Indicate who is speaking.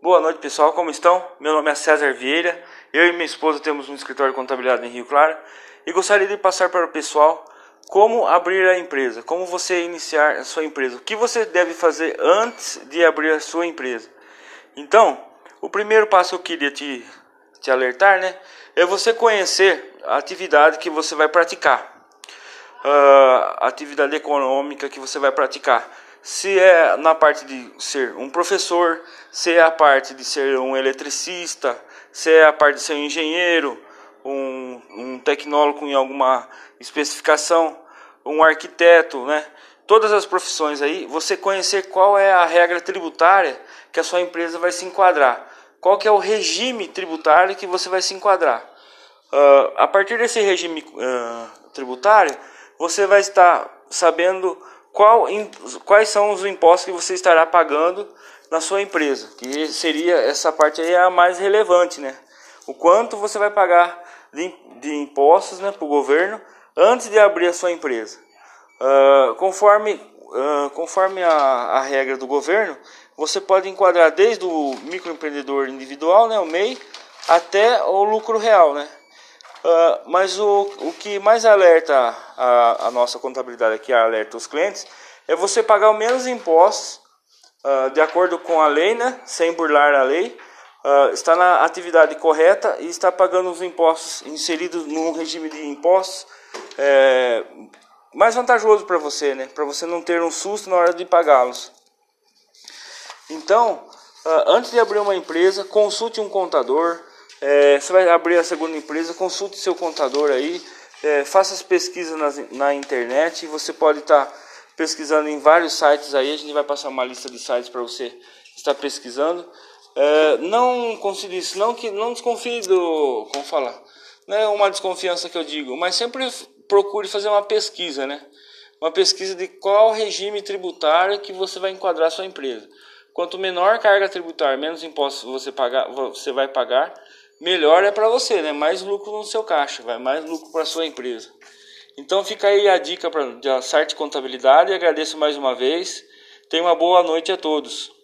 Speaker 1: Boa noite pessoal, como estão? Meu nome é César Vieira, eu e minha esposa temos um escritório de contabilidade em Rio Claro e gostaria de passar para o pessoal como abrir a empresa, como você iniciar a sua empresa, o que você deve fazer antes de abrir a sua empresa. Então, o primeiro passo que eu queria te, te alertar né, é você conhecer a atividade que você vai praticar, uh, a atividade econômica que você vai praticar se é na parte de ser um professor, se é a parte de ser um eletricista, se é a parte de ser um engenheiro, um, um tecnólogo em alguma especificação, um arquiteto, né? Todas as profissões aí, você conhecer qual é a regra tributária que a sua empresa vai se enquadrar, qual que é o regime tributário que você vai se enquadrar. Uh, a partir desse regime uh, tributário, você vai estar sabendo qual, quais são os impostos que você estará pagando na sua empresa, que seria essa parte aí é a mais relevante, né? O quanto você vai pagar de, de impostos né, para o governo antes de abrir a sua empresa. Uh, conforme uh, conforme a, a regra do governo, você pode enquadrar desde o microempreendedor individual, né, o MEI, até o lucro real, né? Uh, mas o, o que mais alerta a, a nossa contabilidade aqui, alerta os clientes, é você pagar o menos impostos uh, de acordo com a lei, né, sem burlar a lei, uh, está na atividade correta e está pagando os impostos inseridos num regime de impostos é, mais vantajoso para você, né, para você não ter um susto na hora de pagá-los. Então, antes de abrir uma empresa, consulte um contador, é, você vai abrir a segunda empresa, consulte seu contador aí, é, faça as pesquisas na, na internet. Você pode estar tá pesquisando em vários sites aí. A gente vai passar uma lista de sites para você estar pesquisando. É, não considere isso, não que não desconfie do, como falar, não é uma desconfiança que eu digo, mas sempre procure fazer uma pesquisa, né? Uma pesquisa de qual regime tributário que você vai enquadrar sua empresa. Quanto menor carga tributária, menos impostos você pagar, você vai pagar, melhor é para você, né? Mais lucro no seu caixa, vai mais lucro para sua empresa. Então fica aí a dica para a Sarte Contabilidade. Agradeço mais uma vez. Tenha uma boa noite a todos.